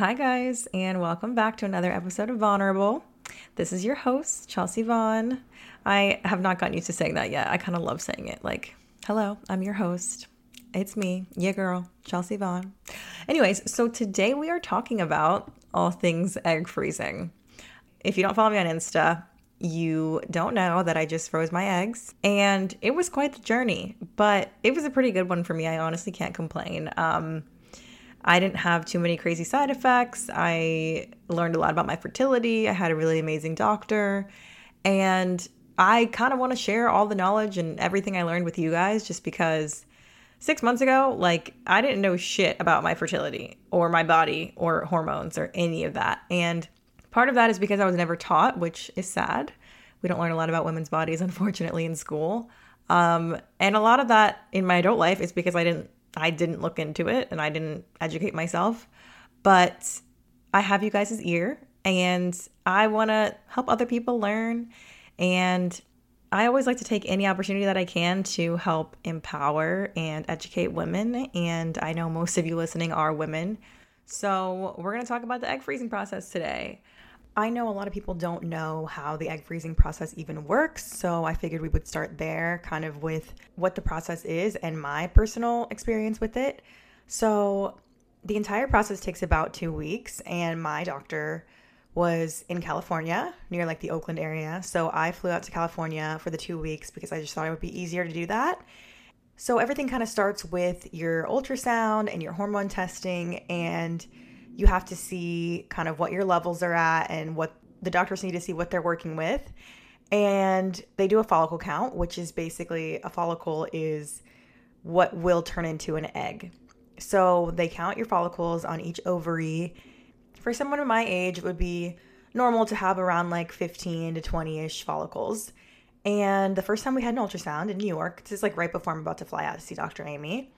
Hi, guys, and welcome back to another episode of Vulnerable. This is your host, Chelsea Vaughn. I have not gotten used to saying that yet. I kind of love saying it. Like, hello, I'm your host. It's me, yeah, girl, Chelsea Vaughn. Anyways, so today we are talking about all things egg freezing. If you don't follow me on Insta, you don't know that I just froze my eggs, and it was quite the journey, but it was a pretty good one for me. I honestly can't complain. Um, I didn't have too many crazy side effects. I learned a lot about my fertility. I had a really amazing doctor. And I kind of want to share all the knowledge and everything I learned with you guys just because six months ago, like, I didn't know shit about my fertility or my body or hormones or any of that. And part of that is because I was never taught, which is sad. We don't learn a lot about women's bodies, unfortunately, in school. Um, and a lot of that in my adult life is because I didn't I didn't look into it and I didn't educate myself. But I have you guys' ear and I want to help other people learn. And I always like to take any opportunity that I can to help empower and educate women. And I know most of you listening are women. So we're going to talk about the egg freezing process today. I know a lot of people don't know how the egg freezing process even works, so I figured we would start there, kind of with what the process is and my personal experience with it. So, the entire process takes about two weeks, and my doctor was in California near like the Oakland area. So, I flew out to California for the two weeks because I just thought it would be easier to do that. So, everything kind of starts with your ultrasound and your hormone testing and you have to see kind of what your levels are at and what the doctors need to see what they're working with. And they do a follicle count, which is basically a follicle is what will turn into an egg. So they count your follicles on each ovary. For someone of my age, it would be normal to have around like 15 to 20 ish follicles. And the first time we had an ultrasound in New York, this is like right before I'm about to fly out to see Dr. Aimee,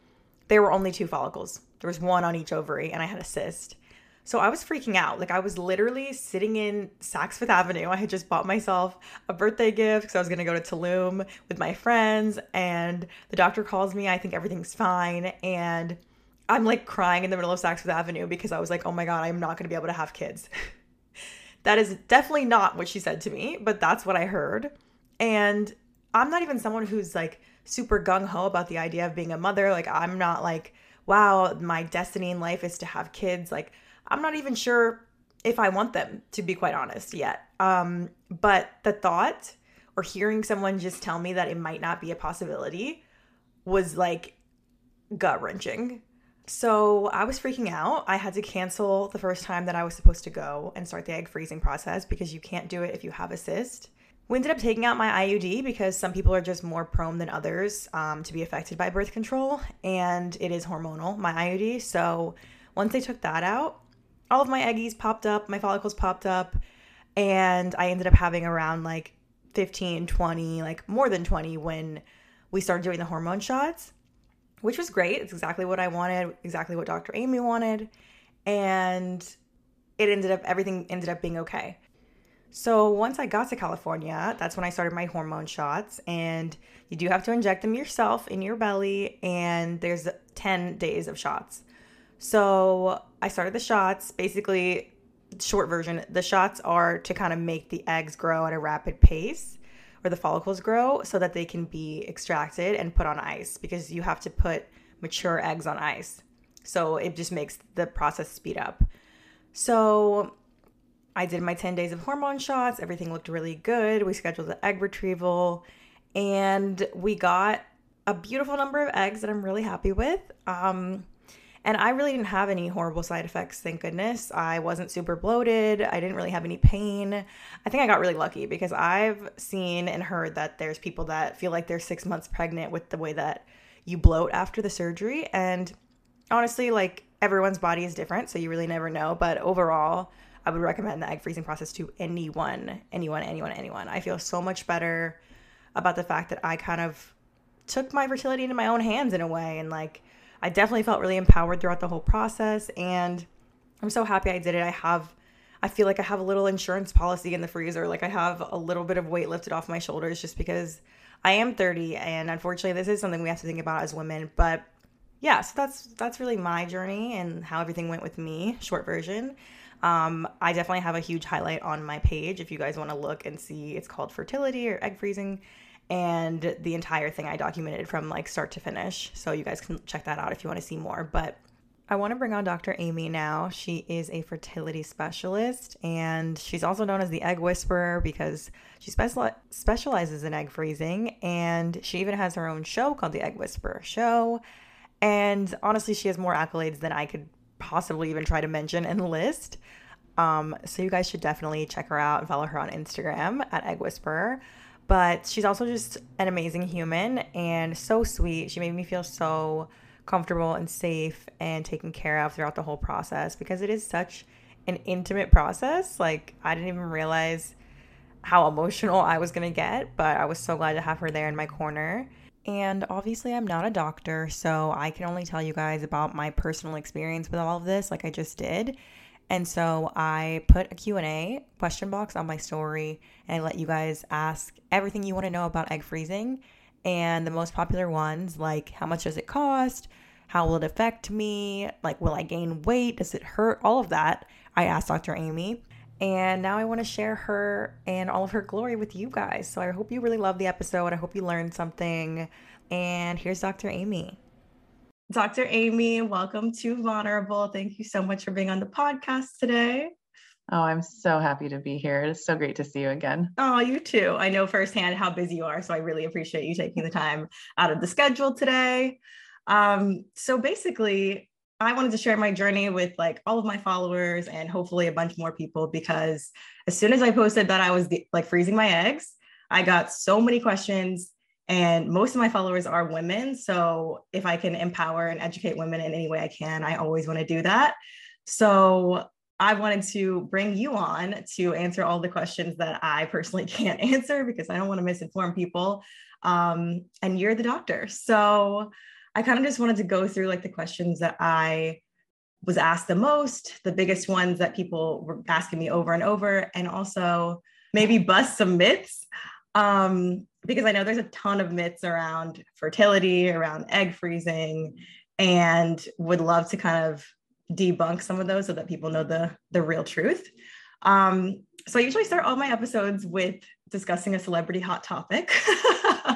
there were only two follicles. There was one on each ovary, and I had a cyst. So I was freaking out. Like I was literally sitting in Saks Fifth Avenue. I had just bought myself a birthday gift because I was gonna go to Tulum with my friends, and the doctor calls me. I think everything's fine, and I'm like crying in the middle of Saks Fifth Avenue because I was like, oh my god, I'm not gonna be able to have kids. that is definitely not what she said to me, but that's what I heard. And I'm not even someone who's like super gung ho about the idea of being a mother. Like I'm not like, wow, my destiny in life is to have kids. Like I'm not even sure if I want them, to be quite honest, yet. Um, but the thought or hearing someone just tell me that it might not be a possibility was like gut wrenching. So I was freaking out. I had to cancel the first time that I was supposed to go and start the egg freezing process because you can't do it if you have a cyst. We ended up taking out my IUD because some people are just more prone than others um, to be affected by birth control, and it is hormonal, my IUD. So once they took that out, all of my eggies popped up, my follicles popped up, and I ended up having around like 15, 20, like more than 20 when we started doing the hormone shots, which was great. It's exactly what I wanted, exactly what Dr. Aimee wanted. And it ended up, everything ended up being okay. So once I got to California, that's when I started my hormone shots. And you do have to inject them yourself in your belly, and there's 10 days of shots. So I started the shots. Basically, short version, the shots are to kind of make the eggs grow at a rapid pace or the follicles grow so that they can be extracted and put on ice because you have to put mature eggs on ice. So it just makes the process speed up. So I did my 10 days of hormone shots. Everything looked really good. We scheduled the egg retrieval and we got a beautiful number of eggs that I'm really happy with. Um, and I really didn't have any horrible side effects, thank goodness. I wasn't super bloated. I didn't really have any pain. I think I got really lucky because I've seen and heard that there's people that feel like they're six months pregnant with the way that you bloat after the surgery. And honestly, like everyone's body is different, so you really never know. But overall, I would recommend the egg freezing process to anyone, anyone, anyone, anyone. I feel so much better about the fact that I kind of took my fertility into my own hands in a way and like I definitely felt really empowered throughout the whole process and I'm so happy I did it. I have I feel like I have a little insurance policy in the freezer. Like I have a little bit of weight lifted off my shoulders just because I am 30 and unfortunately this is something we have to think about as women, but yeah, so that's that's really my journey and how everything went with me. Short version. Um, I definitely have a huge highlight on my page if you guys want to look and see. It's called fertility or egg freezing, and the entire thing I documented from like start to finish. So you guys can check that out if you want to see more. But I want to bring on Dr. Aimee now. She is a fertility specialist and she's also known as the egg whisperer because she special- specializes in egg freezing and she even has her own show called the Egg Whisperer Show. And honestly, she has more accolades than I could possibly even try to mention and list. Um, so you guys should definitely check her out and follow her on Instagram at Egg Whisperer. But she's also just an amazing human and so sweet. She made me feel so comfortable and safe and taken care of throughout the whole process because it is such an intimate process. Like, I didn't even realize how emotional I was going to get, but I was so glad to have her there in my corner. And obviously, I'm not a doctor, so I can only tell you guys about my personal experience with all of this, like I just did. And so I put a Q&A question box on my story and I let you guys ask everything you want to know about egg freezing and the most popular ones like how much does it cost? How will it affect me? Like will I gain weight? Does it hurt? All of that. I asked Dr. Aimee. And now I want to share her and all of her glory with you guys. So I hope you really love the episode. I hope you learned something. And here's Dr. Aimee. Dr. Aimee, welcome to Vulnerable. Thank you so much for being on the podcast today. Oh, I'm so happy to be here. It's so great to see you again. Oh, you too. I know firsthand how busy you are. So I really appreciate you taking the time out of the schedule today. Um, so basically, I wanted to share my journey with like all of my followers and hopefully a bunch more people because as soon as I posted that I was like freezing my eggs, I got so many questions and most of my followers are women. So if I can empower and educate women in any way I can, I always want to do that. So I wanted to bring you on to answer all the questions that I personally can't answer because I don't want to misinform people. Um, and you're the doctor. So I kind of just wanted to go through like the questions that I was asked the most, the biggest ones that people were asking me over and over, and also maybe bust some myths. Um, because I know there's a ton of myths around fertility, around egg freezing, and would love to kind of debunk some of those so that people know the the real truth. Um, so I usually start all my episodes with discussing a celebrity hot topic.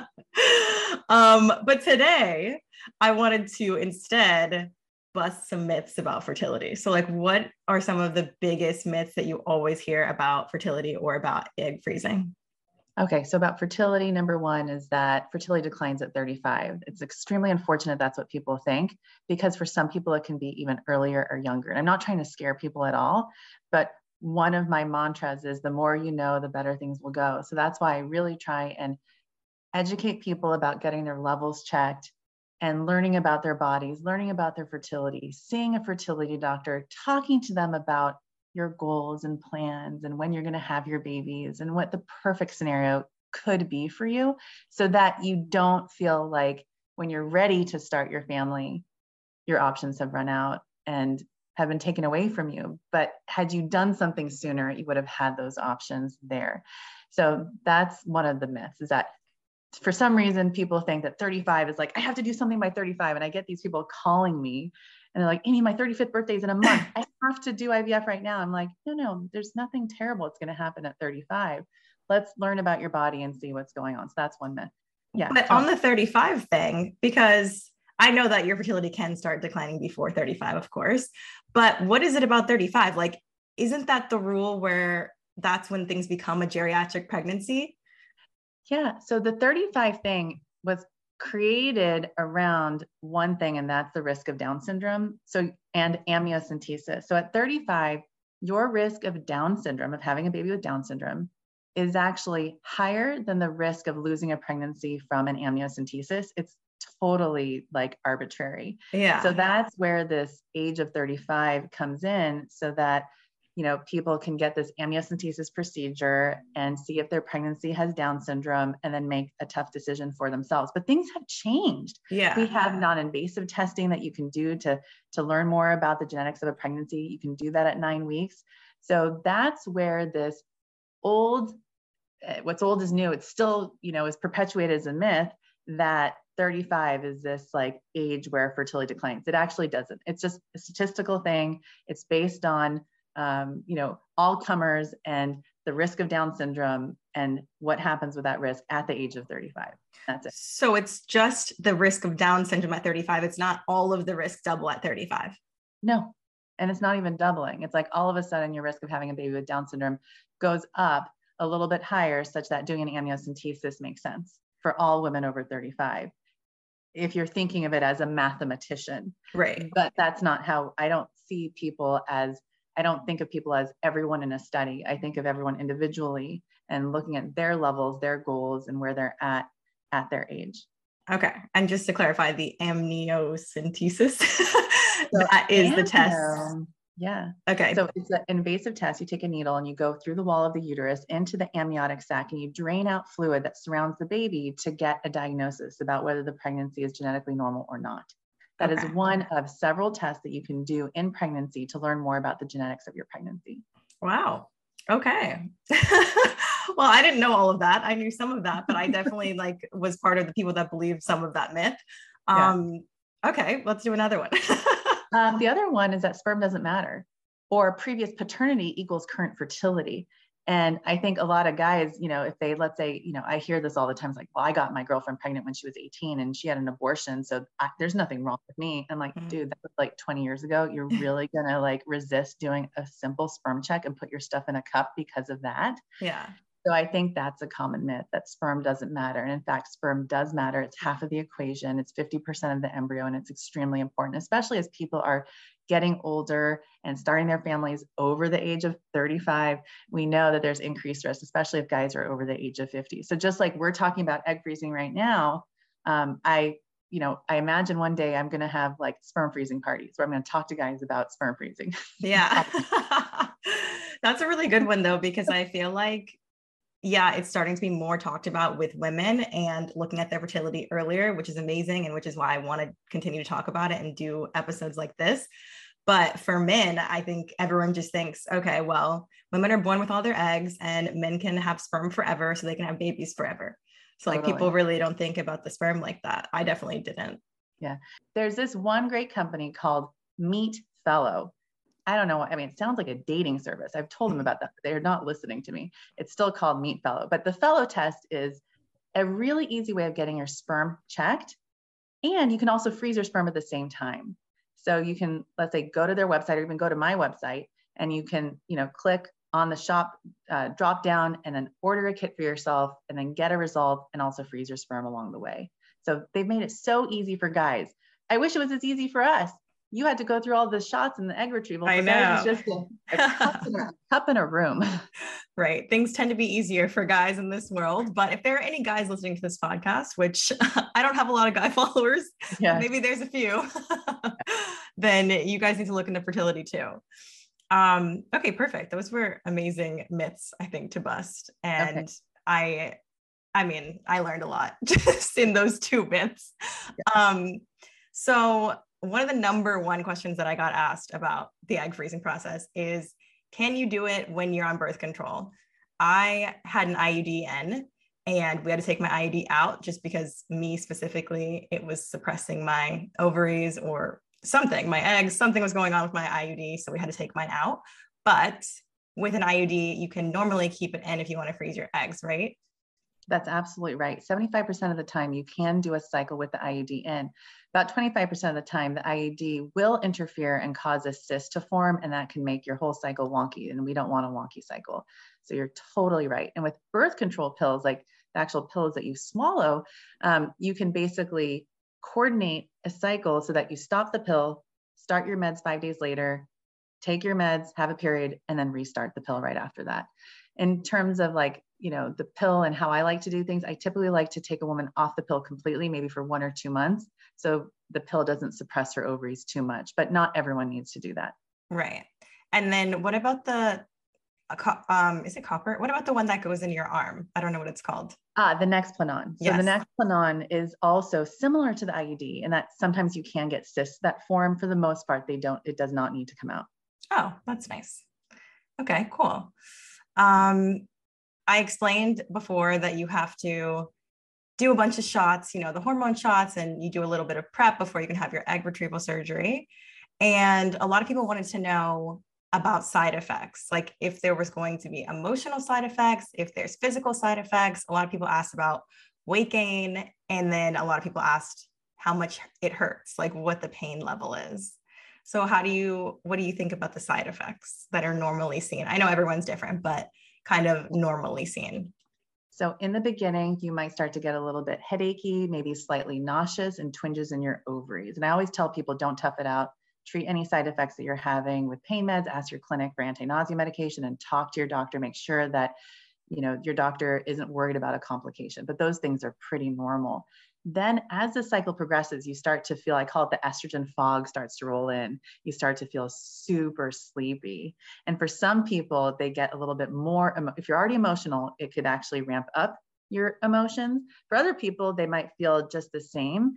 um, but today I wanted to instead bust some myths about fertility. So, like, what are some of the biggest myths that you always hear about fertility or about egg freezing? Okay, so about fertility, number one is that fertility declines at 35. It's extremely unfortunate that's what people think because for some people it can be even earlier or younger. And I'm not trying to scare people at all, but one of my mantras is the more you know, the better things will go. So that's why I really try and educate people about getting their levels checked and learning about their bodies, learning about their fertility, seeing a fertility doctor, talking to them about your goals and plans and when you're going to have your babies and what the perfect scenario could be for you so that you don't feel like when you're ready to start your family, your options have run out and have been taken away from you. But had you done something sooner, you would have had those options there. So that's one of the myths is that for some reason people think that 35 is like, I have to do something by 35. And I get these people calling me and they're like, Aimee, my 35th birthday is in a month. I have to do IVF right now. I'm like, no, no, there's nothing terrible. It's going to happen at 35. Let's learn about your body and see what's going on. So that's one myth. Yeah. But on the 35 thing, because I know that your fertility can start declining before 35, of course. But what is it about 35? Like, isn't that the rule where that's when things become a geriatric pregnancy? Yeah. So the 35 thing was created around one thing, and that's the risk of Down syndrome. So, and amniocentesis. So at 35, your risk of Down syndrome, of having a baby with Down syndrome, is actually higher than the risk of losing a pregnancy from an amniocentesis. It's totally like arbitrary. Yeah. So that's where this age of 35 comes in so that you know, people can get this amniocentesis procedure and see if their pregnancy has Down syndrome and then make a tough decision for themselves. But things have changed. Yeah. We have non-invasive testing that you can do to, to learn more about the genetics of a pregnancy. You can do that at nine weeks. So that's where this old, eh, what's old is new. It's still, you know, is perpetuated as a myth that 35 is this like age where fertility declines. It actually doesn't. It's just a statistical thing. It's based on, um, you know, all comers and the risk of Down syndrome and what happens with that risk at the age of 35. That's it. So it's just the risk of Down syndrome at 35. It's not all of the risk double at 35. No. And it's not even doubling. It's like all of a sudden your risk of having a baby with Down syndrome goes up a little bit higher, such that doing an amniocentesis makes sense for all women over 35 if you're thinking of it as a mathematician. Right. But that's not how I don't see people as, I don't think of people as everyone in a study. I think of everyone individually and looking at their levels, their goals, and where they're at at their age. Okay. And just to clarify, the amniocentesis, so that is amnio, the test. Yeah. Okay. So it's an invasive test. You take a needle and you go through the wall of the uterus into the amniotic sac and you drain out fluid that surrounds the baby to get a diagnosis about whether the pregnancy is genetically normal or not. That okay. is one of several tests that you can do in pregnancy to learn more about the genetics of your pregnancy. Wow. Okay. well, I didn't know all of that. I knew some of that, but I definitely like was part of the people that believed some of that myth. Um, yeah. okay, let's do another one. Um, the other one is that sperm doesn't matter, or previous paternity equals current fertility. And I think a lot of guys, you know, if they, let's say, you know, I hear this all the time. It's like, well, I got my girlfriend pregnant when she was 18 and she had an abortion. So I, there's nothing wrong with me. I'm like, mm-hmm. dude, that was like 20 years ago. You're really going to like resist doing a simple sperm check and put your stuff in a cup because of that. Yeah. So I think that's a common myth that sperm doesn't matter. And in fact, sperm does matter. It's half of the equation, it's 50% of the embryo, and it's extremely important, especially as people are getting older and starting their families over the age of 35. We know that there's increased risk, especially if guys are over the age of 50. So just like we're talking about egg freezing right now, um, I you know, I imagine one day I'm going to have like sperm freezing parties where I'm going to talk to guys about sperm freezing. Yeah. That's a really good one though, because I feel like yeah, it's starting to be more talked about with women and looking at their fertility earlier, which is amazing. And which is why I want to continue to talk about it and do episodes like this. But for men, I think everyone just thinks, okay, well, women are born with all their eggs and men can have sperm forever so they can have babies forever. So, like, people really don't think about the sperm like that. I definitely didn't. Yeah. There's this one great company called Meet Fellow I don't know. I mean, it sounds like a dating service. I've told them about that, but they're not listening to me. It's still called Meet Fellow. But the Fellow test is a really easy way of getting your sperm checked. And you can also freeze your sperm at the same time. So you can, let's say, go to their website or even go to my website and you can, you know, click on the shop uh, drop down and then order a kit for yourself and then get a result and also freeze your sperm along the way. So they've made it so easy for guys. I wish it was as easy for us you had to go through all the shots and the egg retrieval. I know. It's just a, a, cup a, cup in a room. Right. Things tend to be easier for guys in this world. But if there are any guys listening to this podcast, which I don't have a lot of guy followers, yeah. maybe there's a few, then you guys need to look into fertility too. Um, okay, perfect. Those were amazing myths, I think, to bust. And okay. I I mean, I learned a lot just in those two myths. Yeah. Um, so one of the number one questions that I got asked about the egg freezing process is can you do it when you're on birth control? I had an IUD in and we had to take my IUD out just because me specifically, it was suppressing my ovaries or something, my eggs, something was going on with my IUD. So we had to take mine out. But with an IUD, you can normally keep it in if you want to freeze your eggs, right? That's absolutely right. 75% of the time, you can do a cycle with the IUD in. About 25% of the time, the IUD will interfere and cause a cyst to form, and that can make your whole cycle wonky. And we don't want a wonky cycle. So you're totally right. And with birth control pills, like the actual pills that you swallow, um, you can basically coordinate a cycle so that you stop the pill, start your meds five days later, take your meds, have a period, and then restart the pill right after that. In terms of like you know the pill and how i like to do things i typically like to take a woman off the pill completely maybe for one or two months. So the pill doesn't suppress her ovaries too much but not everyone needs to do that. Right. And then what about the um is it copper? What about the one that goes in your arm? I don't know what it's called. Ah the nexplanon. So yes. the nexplanon is also similar to the iud and that sometimes you can get cysts that form. For the most part they don't it does not need to come out. Oh that's nice. Okay cool um I explained before that you have to do a bunch of shots, you know, the hormone shots, and you do a little bit of prep before you can have your egg retrieval surgery. And a lot of people wanted to know about side effects, like if there was going to be emotional side effects, if there's physical side effects. A lot of people asked about weight gain. And then a lot of people asked how much it hurts, like what the pain level is. So, how do you, what do you think about the side effects that are normally seen? I know everyone's different, but kind of normally seen. So in the beginning, you might start to get a little bit headachy, maybe slightly nauseous and twinges in your ovaries. And I always tell people don't tough it out. Treat any side effects that you're having with pain meds, ask your clinic for anti-nausea medication and talk to your doctor. Make sure that you know your doctor isn't worried about a complication, but those things are pretty normal. Then as the cycle progresses, you start to feel, I call it the estrogen fog starts to roll in. You start to feel super sleepy. And for some people, they get a little bit more, if you're already emotional, it could actually ramp up your emotions. For other people, they might feel just the same.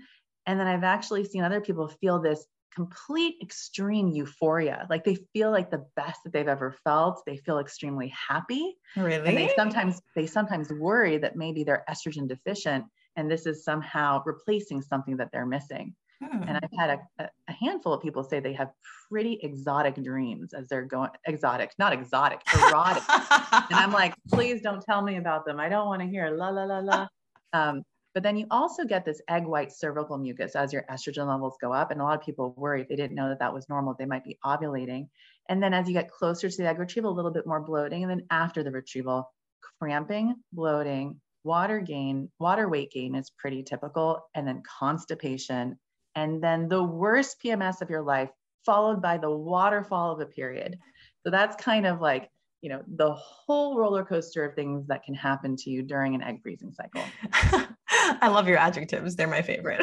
And then I've actually seen other people feel this complete extreme euphoria. Like they feel like the best that they've ever felt. They feel extremely happy. Really? And they sometimes they sometimes worry that maybe they're estrogen deficient and this is somehow replacing something that they're missing. Hmm. And I've had a, a, handful of people say they have pretty exotic dreams as they're going exotic, not exotic, erotic. and I'm like, please don't tell me about them. I don't want to hear la la la la. Um, but then you also get this egg white cervical mucus as your estrogen levels go up. And a lot of people worry if they didn't know that that was normal, they might be ovulating. And then as you get closer to the egg retrieval, a little bit more bloating. And then after the retrieval, cramping, bloating, water gain, water weight gain is pretty typical, and then constipation. And then the worst PMS of your life, followed by the waterfall of a period. So that's kind of like you know the whole roller coaster of things that can happen to you during an egg freezing cycle i love your adjectives they're my favorite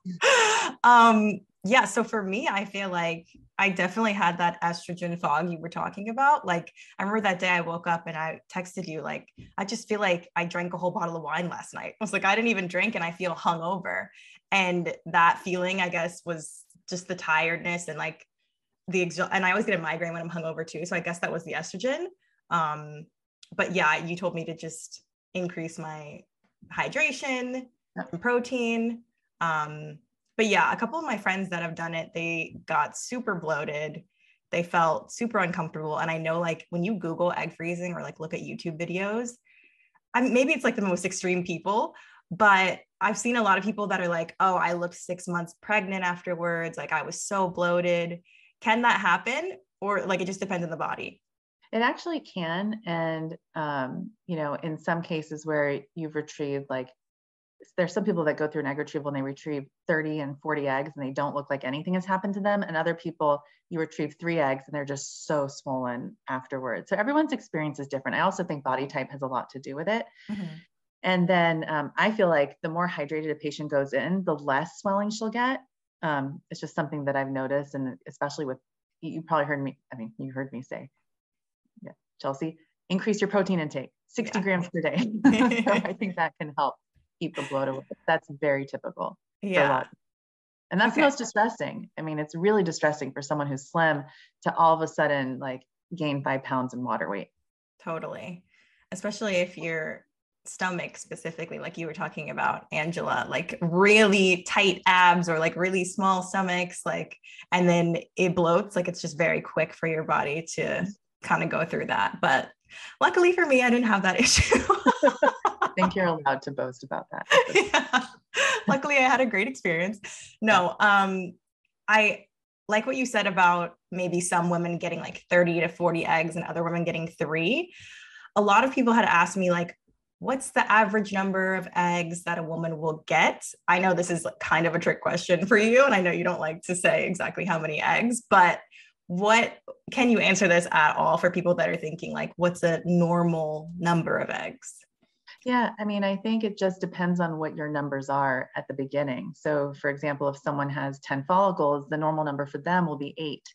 um yeah so for me i feel like i definitely had that estrogen fog you were talking about like i remember that day i woke up and i texted you like i just feel like i drank a whole bottle of wine last night i was like i didn't even drink and i feel hungover and that feeling i guess was just the tiredness and like the exo- and I always get a migraine when I'm hungover too. So I guess that was the estrogen. Um, but yeah, you told me to just increase my hydration and protein. Um, but yeah, a couple of my friends that have done it, they got super bloated. They felt super uncomfortable. And I know like when you Google egg freezing or like look at YouTube videos, I mean, maybe it's like the most extreme people, but I've seen a lot of people that are like, oh, I looked six months pregnant afterwards. Like I was so bloated can that happen or like it just depends on the body it actually can and um, you know in some cases where you've retrieved like there's some people that go through an egg retrieval and they retrieve 30 and 40 eggs and they don't look like anything has happened to them and other people you retrieve three eggs and they're just so swollen afterwards so everyone's experience is different i also think body type has a lot to do with it mm-hmm. and then um, i feel like the more hydrated a patient goes in the less swelling she'll get um, it's just something that I've noticed, and especially with you probably heard me. I mean, you heard me say, yeah, Chelsea, increase your protein intake, 60 yeah. grams per day. so I think that can help keep the bloat away. That's very typical. Yeah. And that's okay. the most distressing. I mean, it's really distressing for someone who's slim to all of a sudden like gain five pounds in water weight. Totally. Especially if you're stomach specifically like you were talking about angela like really tight abs or like really small stomachs like and then it bloats like it's just very quick for your body to kind of go through that but luckily for me i didn't have that issue think you're allowed to boast about that yeah. luckily i had a great experience no um i like what you said about maybe some women getting like 30 to 40 eggs and other women getting three a lot of people had asked me like what's the average number of eggs that a woman will get? I know this is kind of a trick question for you, and I know you don't like to say exactly how many eggs, but what can you answer this at all for people that are thinking like what's a normal number of eggs? Yeah, I mean, I think it just depends on what your numbers are at the beginning. So, for example, if someone has 10 follicles, the normal number for them will be eight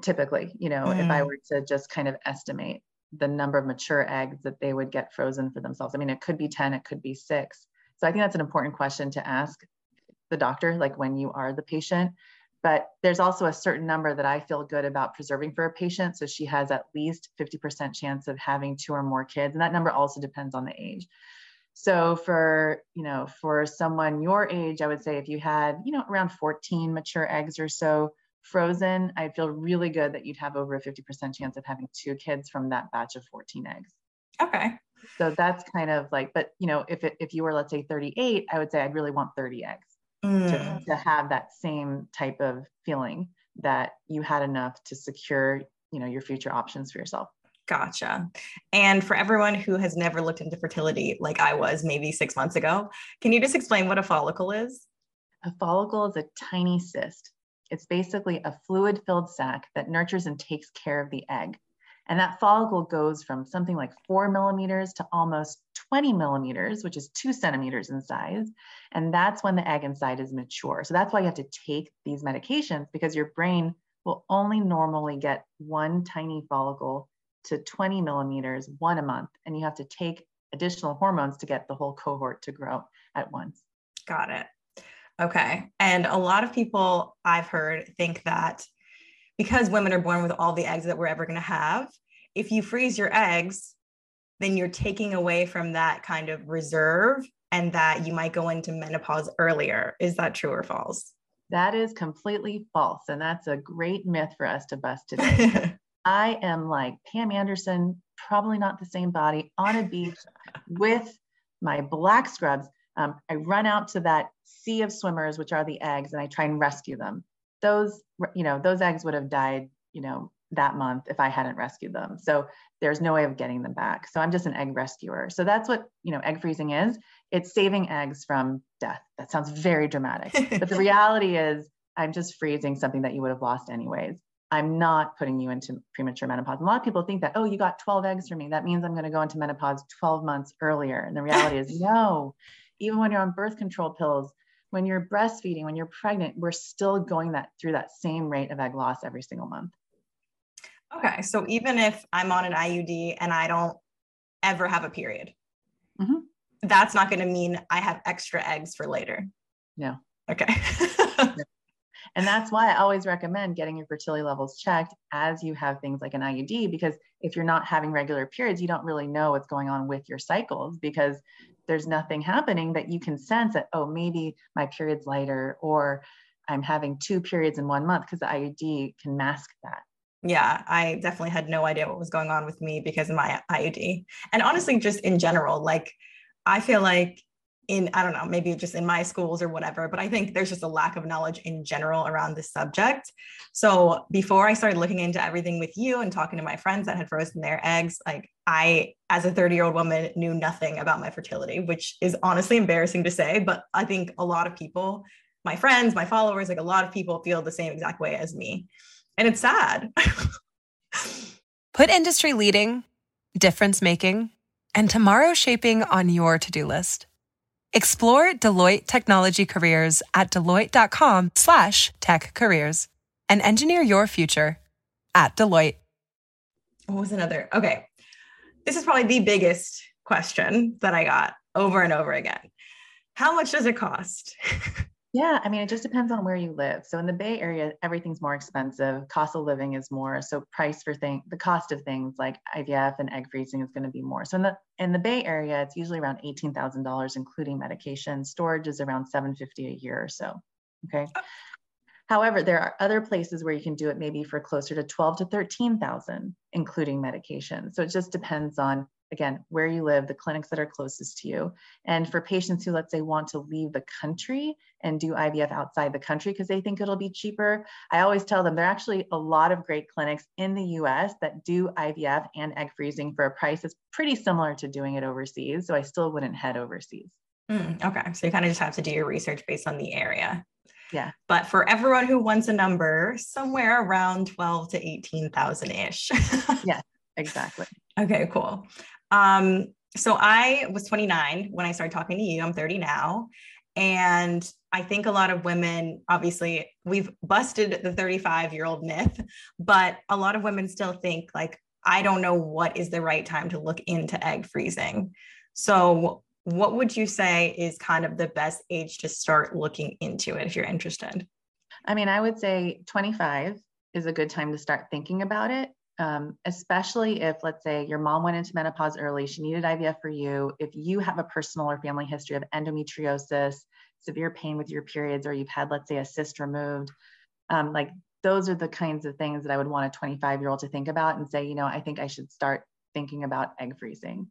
typically you know mm. if i mm. were to just kind of estimate the number of mature eggs that they would get frozen for themselves. I mean, it could be 10, it could be six. So I think that's an important question to ask the doctor, like when you are the patient. But there's also a certain number that I feel good about preserving for a patient. So she has at least 50% chance of having two or more kids. And that number also depends on the age. So for, you know, for someone your age, I would say if you had, you know, around 14 mature eggs or so frozen, I feel really good that you'd have over a 50% chance of having two kids from that batch of 14 eggs. Okay. So that's kind of like, but you know, if it, if you were let's say 38, I would say I'd really want 30 eggs mm. to, to have that same type of feeling that you had enough to secure, you know, your future options for yourself. Gotcha. And for everyone who has never looked into fertility like I was maybe six months ago, can you just explain what a follicle is? A follicle is a tiny cyst. It's basically a fluid filled sac that nurtures and takes care of the egg. And that follicle goes from something like four millimeters to almost 20 millimeters, which is two centimeters in size. And that's when the egg inside is mature. So that's why you have to take these medications because your brain will only normally get one tiny follicle to 20 millimeters, one a month. And you have to take additional hormones to get the whole cohort to grow at once. Got it. Okay. And a lot of people I've heard think that because women are born with all the eggs that we're ever going to have, if you freeze your eggs, then you're taking away from that kind of reserve and that you might go into menopause earlier. Is that true or false? That is completely false. And that's a great myth for us to bust today. I am like Pam Anderson, probably not the same body, on a beach with my black scrubs. Um, I run out to that sea of swimmers, which are the eggs, and I try and rescue them. Those, you know, those eggs would have died, you know, that month if I hadn't rescued them. So there's no way of getting them back. So I'm just an egg rescuer. So that's what, you know, egg freezing is. It's saving eggs from death. That sounds very dramatic. but the reality is I'm just freezing something that you would have lost anyways. I'm not putting you into premature menopause. a lot of people think that, oh, you got 12 eggs from me. That means I'm going to go into menopause 12 months earlier. And the reality is, no, even when you're on birth control pills, when you're breastfeeding, when you're pregnant, we're still going that through that same rate of egg loss every single month. Okay. So even if I'm on an IUD and I don't ever have a period, mm-hmm. that's not going to mean I have extra eggs for later. No. Okay. And that's why I always recommend getting your fertility levels checked as you have things like an IUD, because if you're not having regular periods, you don't really know what's going on with your cycles because there's nothing happening that you can sense that, oh, maybe my period's lighter or I'm having two periods in one month because the IUD can mask that. Yeah, I definitely had no idea what was going on with me because of my IUD. And honestly, just in general, like I feel like in i don't know maybe just in my schools or whatever but i think there's just a lack of knowledge in general around this subject. So before i started looking into everything with you and talking to my friends that had frozen their eggs like i as a 30 year old woman knew nothing about my fertility which is honestly embarrassing to say but i think a lot of people my friends my followers like a lot of people feel the same exact way as me. And it's sad. Put industry leading difference making and tomorrow shaping on your to-do list Explore Deloitte technology careers at deloitte.com slash tech careers and engineer your future at Deloitte. What was another? Okay. This is probably the biggest question that I got over and over again. How much does it cost? Yeah, I mean, it just depends on where you live. So in the Bay Area, everything's more expensive. Cost of living is more. So price for things, the cost of things like IVF and egg freezing is going to be more. So in the in the Bay Area, it's usually around eighteen thousand dollars, including medication. Storage is around seven fifty a year or so. Okay. Oh. However, there are other places where you can do it maybe for closer to twelve to thirteen thousand, including medication. So it just depends on again, where you live, the clinics that are closest to you. And for patients who, let's say, want to leave the country and do IVF outside the country because they think it'll be cheaper, I always tell them there are actually a lot of great clinics in the US that do IVF and egg freezing for a price that's pretty similar to doing it overseas. So I still wouldn't head overseas. Mm, okay. So you kind of just have to do your research based on the area. Yeah. But for everyone who wants a number, somewhere around 12 to 18,000 ish. yeah, exactly. Okay, cool. Um, so I was 29 when I started talking to you. I'm 30 now. And I think a lot of women, obviously, we've busted the 35 year old myth, but a lot of women still think, like, I don't know what is the right time to look into egg freezing. So, what would you say is kind of the best age to start looking into it if you're interested? I mean, I would say 25 is a good time to start thinking about it um, especially if, let's say, your mom went into menopause early, she needed IVF for you. If you have a personal or family history of endometriosis, severe pain with your periods, or you've had, let's say, a cyst removed, um, like those are the kinds of things that I would want a 25 year old to think about and say, you know, I think I should start thinking about egg freezing.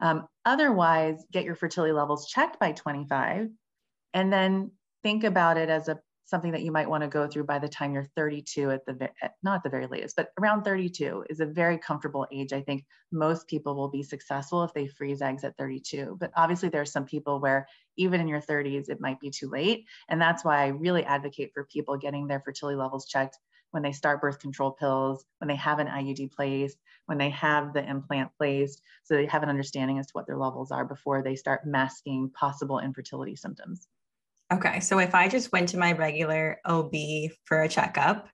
Um, otherwise, get your fertility levels checked by 25 and then think about it as a something that you might want to go through by the time you're 32 at the not at the very latest but around 32 is a very comfortable age i think most people will be successful if they freeze eggs at 32 but obviously there are some people where even in your 30s it might be too late and that's why i really advocate for people getting their fertility levels checked when they start birth control pills when they have an iud placed when they have the implant placed so they have an understanding as to what their levels are before they start masking possible infertility symptoms Okay. So if I just went to my regular OB for a checkup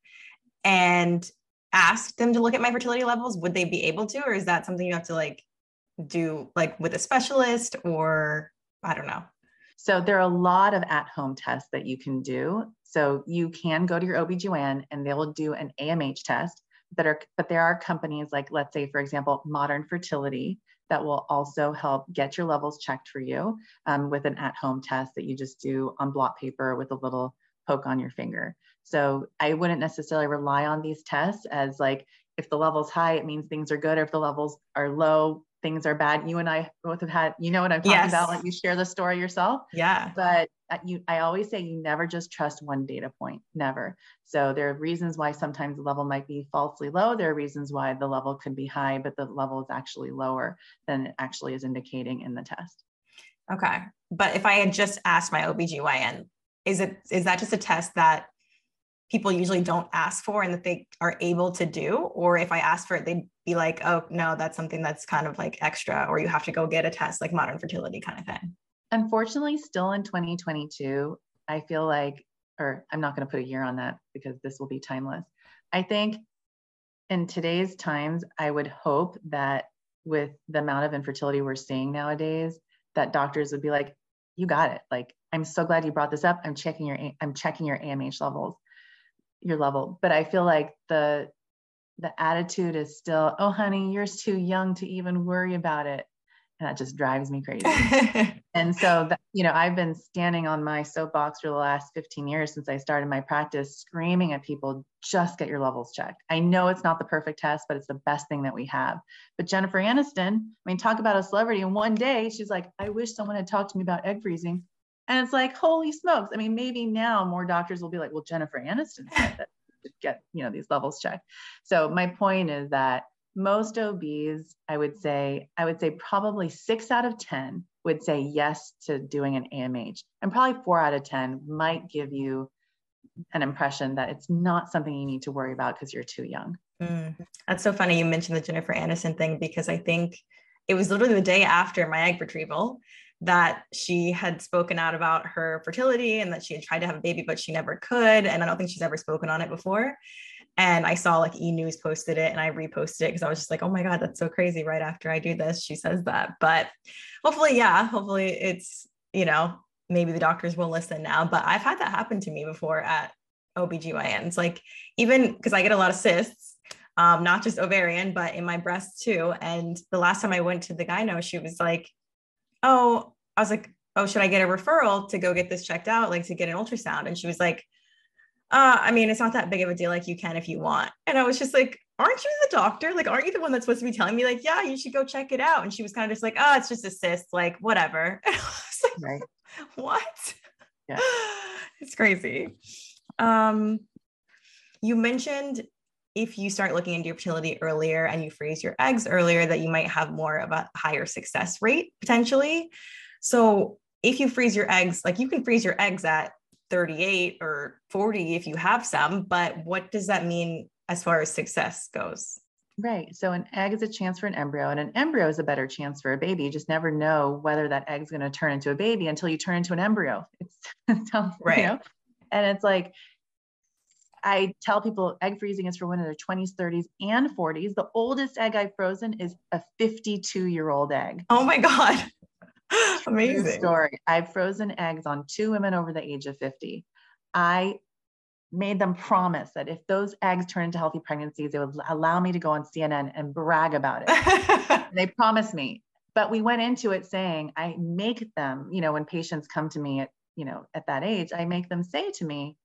and asked them to look at my fertility levels, would they be able to? Or is that something you have to like do like with a specialist or I don't know? So there are a lot of at home tests that you can do. So you can go to your OBGYN and they will do an AMH test that are, but there are companies like, let's say, for example, Modern Fertility that will also help get your levels checked for you um, with an at home test that you just do on blot paper with a little poke on your finger. So I wouldn't necessarily rely on these tests as like, if the level's high, it means things are good, or if the levels are low, things are bad. You and I both have had, you know what I'm talking yes. about, like you share the story yourself. Yeah. But uh, you, I always say you never just trust one data point, never. So there are reasons why sometimes the level might be falsely low. There are reasons why the level could be high, but the level is actually lower than it actually is indicating in the test. Okay. But if I had just asked my OBGYN, is it is that just a test that people usually don't ask for and that they are able to do or if i ask for it they'd be like oh no that's something that's kind of like extra or you have to go get a test like modern fertility kind of thing. Unfortunately still in 2022 i feel like or i'm not going to put a year on that because this will be timeless. I think in today's times i would hope that with the amount of infertility we're seeing nowadays that doctors would be like you got it. Like i'm so glad you brought this up. I'm checking your i'm checking your amh levels your level but i feel like the the attitude is still oh honey you're too young to even worry about it. And that just drives me crazy. And so that, you know i've been standing on my soapbox for the last 15 years since i started my practice screaming at people just get your levels checked. I know it's not the perfect test but it's the best thing that we have. But jennifer aniston i mean talk about a celebrity and one day. She's like i wish someone had talked to me about egg freezing and it's like, holy smokes. I mean, maybe now more doctors will be like, well, Jennifer Aniston said that get, you know, these levels checked. So my point is that most OBs, I would say, I would say probably six out of 10 would say yes to doing an AMH. And probably four out of 10 might give you an impression that it's not something you need to worry about because you're too young. Mm. That's so funny you mentioned the Jennifer Aniston thing because I think it was literally the day after my egg retrieval that she had spoken out about her fertility and that she had tried to have a baby, but she never could. And I don't think she's ever spoken on it before. And I saw like E News posted it and I reposted it because I was just like, oh my God, that's so crazy. Right after I do this, she says that. But hopefully, yeah, hopefully it's, you know, maybe the doctors will listen now. But I've had that happen to me before at OBGYNs. Like, even because I get a lot of cysts, um, not just ovarian, but in my breast too. And the last time I went to the gyno, she was like, oh, I was like, oh, should I get a referral to go get this checked out, like to get an ultrasound? And she was like, uh, I mean, it's not that big of a deal. Like you can if you want. And I was just like, aren't you the doctor? Like, aren't you the one that's supposed to be telling me, like, yeah, you should go check it out? And she was kind of just like, oh, it's just a cyst, like whatever. And I was like, right. what? Yeah. it's crazy. Um, you mentioned if you start looking into your fertility earlier and you freeze your eggs earlier, that you might have more of a higher success rate potentially. So if you freeze your eggs, like you can freeze your eggs at 38 or 40 if you have some, but what does that mean as far as success goes? Right. So an egg is a chance for an embryo, and an embryo is a better chance for a baby. You just never know whether that egg's going to turn into a baby until you turn into an embryo. It's it sounds, right. You know? And it's like I tell people egg freezing is for women in their 20s, 30s, and 40s. The oldest egg I've frozen is a 52 year old egg. Oh my God. Amazing. story. I've frozen eggs on two women over the age of 50. I made them promise that if those eggs turn into healthy pregnancies, they would allow me to go on CNN and brag about it. they promised me. But we went into it saying, I make them, you know, when patients come to me at, you know, at that age, I make them say to me,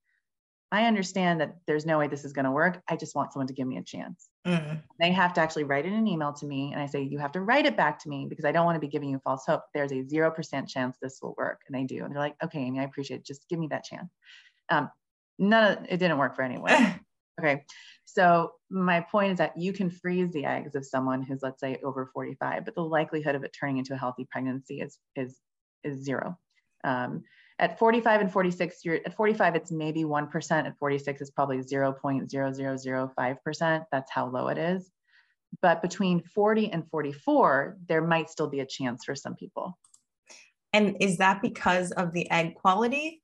I understand that there's no way this is going to work. I just want someone to give me a chance. Mm. They have to actually write in an email to me. And I say, you have to write it back to me because I don't want to be giving you false hope. There's a 0% chance this will work. And they do. And they're like, okay, Aimee, I appreciate it. Just give me that chance. Um, none of it didn't work for anyone. okay. So my point is that you can freeze the eggs of someone who's, let's say, over 45, but the likelihood of it turning into a healthy pregnancy is, is, is zero. Um, at 45 and 46, you're at 45, it's maybe 1%. At 46, it's probably 0.0005%. That's how low it is. But between 40 and 44, there might still be a chance for some people. And is that because of the egg quality?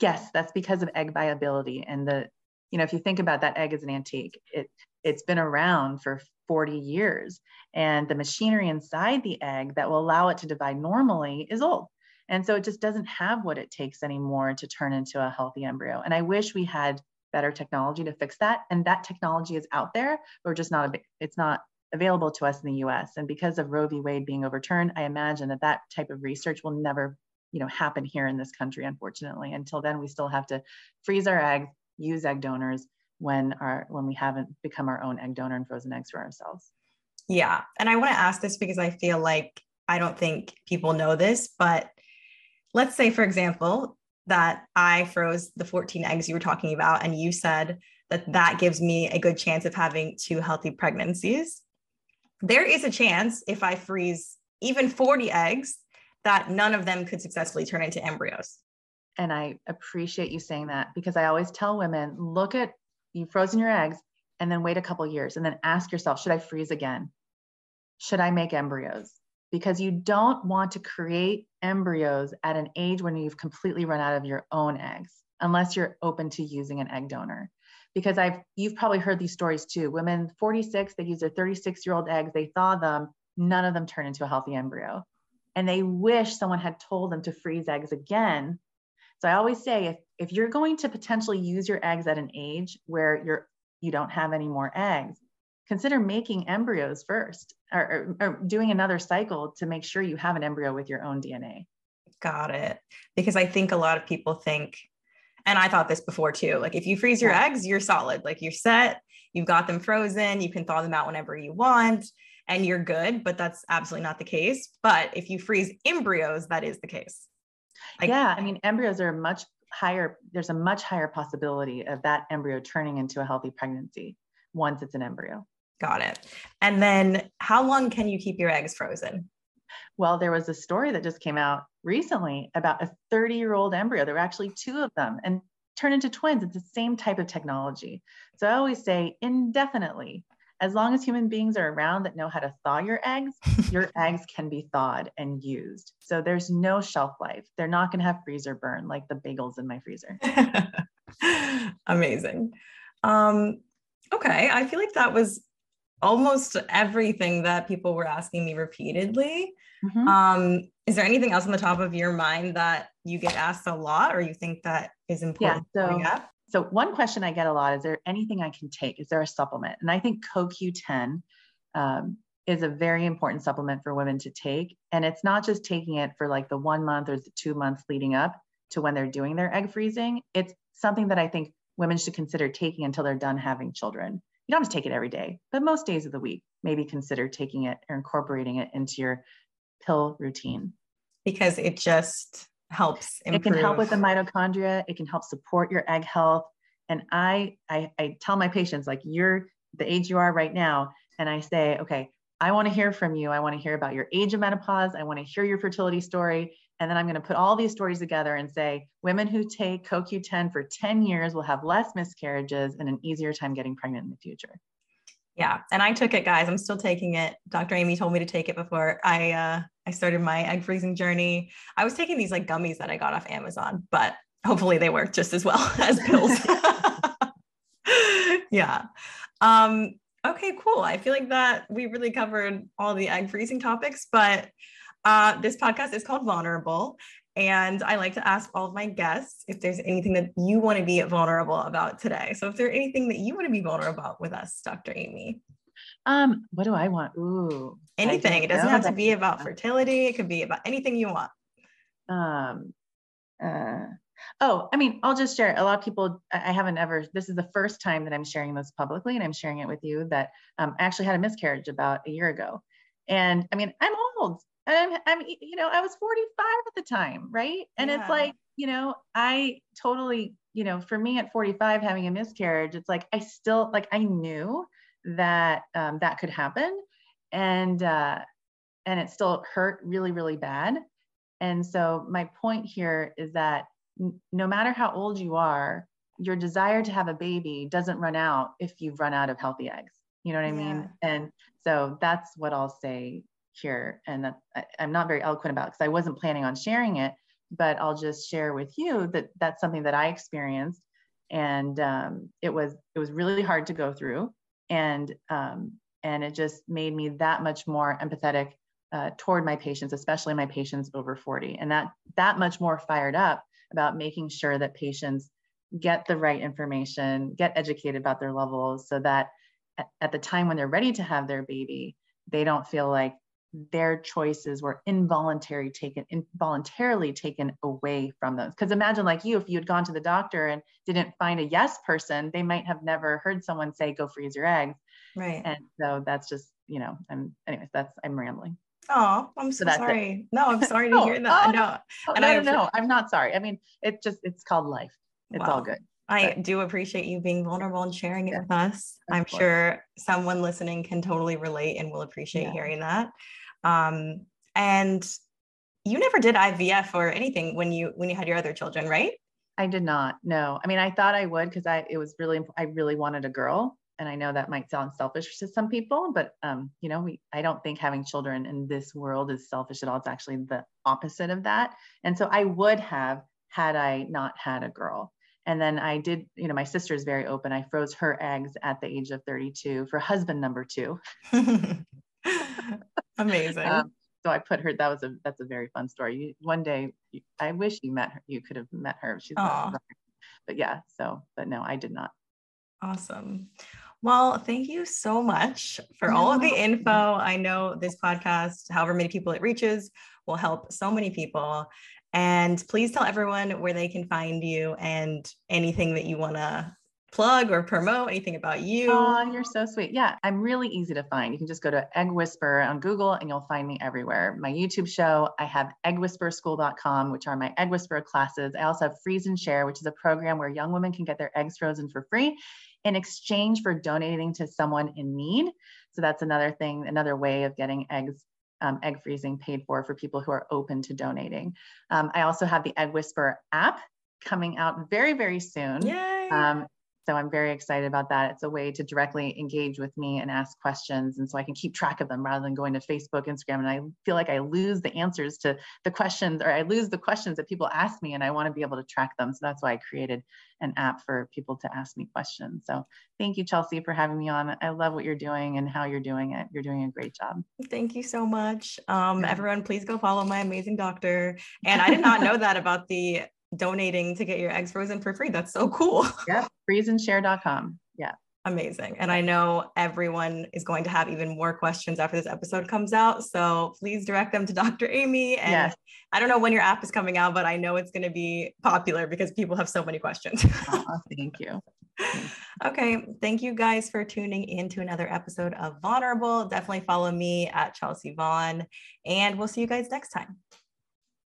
Yes, that's because of egg viability. And the, you know, if you think about that egg as an antique, it it's been around for 40 years. And the machinery inside the egg that will allow it to divide normally is old. And so it just doesn't have what it takes anymore to turn into a healthy embryo. And I wish we had better technology to fix that. And that technology is out there. We're just not, it's not available to us in the US. And because of Roe v. Wade being overturned, I imagine that that type of research will never you know, happen here in this country, unfortunately. Until then, we still have to freeze our eggs, use egg donors when our when we haven't become our own egg donor and frozen eggs for ourselves. Yeah. And I want to ask this because I feel like I don't think people know this, but let's say, for example, that I froze the 14 eggs you were talking about, and you said that that gives me a good chance of having two healthy pregnancies. There is a chance if I freeze even 40 eggs that none of them could successfully turn into embryos. And I appreciate you saying that because I always tell women look at you've frozen your eggs and then wait a couple years and then ask yourself, should I freeze again? Should I make embryos? because you don't want to create embryos at an age when you've completely run out of your own eggs unless you're open to using an egg donor. Because i've you've probably heard these stories too. Women 46 they use their 36 year old eggs they thaw them none of them turn into a healthy embryo. And they wish someone had told them to freeze eggs again. So i always say if, if you're going to potentially use your eggs at an age where you're you don't have any more eggs consider making embryos first or, or, or, doing another cycle to make sure you have an embryo with your own DNA. Got it. Because I think a lot of people think, and I thought this before too, like if you freeze your yeah. eggs, you're solid, like you're set, you've got them frozen, you can thaw them out whenever you want, and you're good. But that's absolutely not the case. But if you freeze embryos, that is the case. Like, yeah. I mean, embryos are much higher, there's a much higher possibility of that embryo turning into a healthy pregnancy once it's an embryo. Got it. And then how long can you keep your eggs frozen? Well, there was a story that just came out recently about a 30 year old embryo. There were actually two of them and turned into twins. It's the same type of technology. So I always say indefinitely, as long as human beings are around that know how to thaw your eggs, your eggs can be thawed and used. So there's no shelf life. They're not going to have freezer burn like the bagels in my freezer. Amazing. Um, okay. I feel like that was almost everything that people were asking me repeatedly. Mm-hmm. Um, is there anything else on the top of your mind that you get asked a lot or you think that is important? Yeah, so, so one question I get a lot is there anything I can take? Is there a supplement? And I think CoQ10 um, is a very important supplement for women to take. And it's not just taking it for like the one month or the two months leading up to when they're doing their egg freezing. It's something that I think women should consider taking until they're done having children you don't have to take it every day, but most days of the week, maybe consider taking it or incorporating it into your pill routine. Because it just helps improve. It can help with the mitochondria. It can help support your egg health. And I, I, I tell my patients, like, you're the age you are right now. And I say, okay, I want to hear from you. I want to hear about your age of menopause. I want to hear your fertility story. And then I'm going to put all these stories together and say women who take CoQ10 for 10 years will have less miscarriages and an easier time getting pregnant in the future. Yeah. And I took it, guys. I'm still taking it. Dr. Aimee told me to take it before I uh, I started my egg freezing journey. I was taking these like gummies that I got off Amazon, but hopefully they work just as well as pills. yeah. Um, okay, cool. I feel like that we really covered all the egg freezing topics, but uh, this podcast is called Vulnerable. And I like to ask all of my guests if there's anything that you want to be vulnerable about today. So if there's anything that you want to be vulnerable about with us, Dr. Aimee. Um, what do I want? Ooh. Anything. It doesn't have to be about fertility. It could be about anything you want. Um uh Oh, I mean, I'll just share. A lot of people, I haven't ever, this is the first time that I'm sharing this publicly, and I'm sharing it with you that um, I actually had a miscarriage about a year ago. And I mean, I'm old. I'm, I'm, you know, I was 45 at the time, right? And yeah. it's like, you know, I totally, you know, for me at 45 having a miscarriage, it's like I still, like, I knew that um, that could happen, and uh, and it still hurt really, really bad. And so my point here is that no matter how old you are, your desire to have a baby doesn't run out if you've run out of healthy eggs. You know what I yeah. mean? And so that's what I'll say here. And that I, am not very eloquent about because I wasn't planning on sharing it, but I'll just share with you that that's something that I experienced. And um, it was it was really hard to go through, and um, and it just made me that much more empathetic uh, toward my patients, especially my patients over 40, and that that much more fired up about making sure that patients get the right information, get educated about their levels so that at the time when they're ready to have their baby, they don't feel like their choices were involuntary taken involuntarily taken away from them because imagine like you if you had gone to the doctor and didn't find a yes person they might have never heard someone say go freeze your eggs right and so that's just you know i'm anyways that's i'm rambling Oh, I'm so, so sorry. It. No, I'm sorry to hear that. Oh, no, oh, and no, I no, no, I'm not sorry. I mean, it just it's called life. It's wow. all good. I do appreciate you being vulnerable and sharing it yeah, with us. I'm course. sure someone listening can totally relate and will appreciate yeah. hearing that. Um, and you never did IVF or anything when you when you had your other children, right? I did not. No. I mean, I thought I would because I it was really I really wanted a girl and I know that might sound selfish to some people, but um, you know, we I don't think having children in this world is selfish at all. It's actually the opposite of that. And so I would have had I not had a girl. And then I did, you know, my sister is very open. I froze her eggs at the age of 32 for husband number two. Amazing. um, so I put her. That was a that's a very fun story. You, one day, you, I wish you met her. You could have met her. She's not, but yeah. So, but no, I did not. Awesome. Well, thank you so much for all of the info. I know this podcast, however many people it reaches, will help so many people. And please tell everyone where they can find you and anything that you want to plug or promote anything about you. Oh, you're so sweet. Yeah, I'm really easy to find. You can just go to Egg Whisperer on Google and you'll find me everywhere. My YouTube show, I have eggwhispererschool.com, which are my Egg Whisperer classes. I also have Freeze and Share, which is a program where young women can get their eggs frozen for free in exchange for donating to someone in need. So that's another thing, another way of getting eggs, um, egg freezing paid for for people who are open to donating. Um, I also have the Egg Whisperer app coming out very, very soon. Yay. Um, so I'm very excited about that. It's a way to directly engage with me and ask questions. And so I can keep track of them rather than going to Facebook, Instagram. And I feel like I lose the answers to the questions or I lose the questions that people ask me and I want to be able to track them. So that's why I created an app for people to ask me questions. So thank you, Chelsea, for having me on. I love what you're doing and how you're doing it. You're doing a great job. Thank you so much. Um, everyone, please go follow my amazing doctor. And I did not know that about the donating to get your eggs frozen for free. That's so cool. Yeah, freezeandshare.com. Yeah. Amazing. And I know everyone is going to have even more questions after this episode comes out. So please direct them to Dr. Aimee. And yes. I don't know when your app is coming out, but I know it's going to be popular because people have so many questions. oh, thank you. okay. Thank you guys for tuning in to another episode of Vulnerable. Definitely follow me at Chelsea Vaughn, and we'll see you guys next time.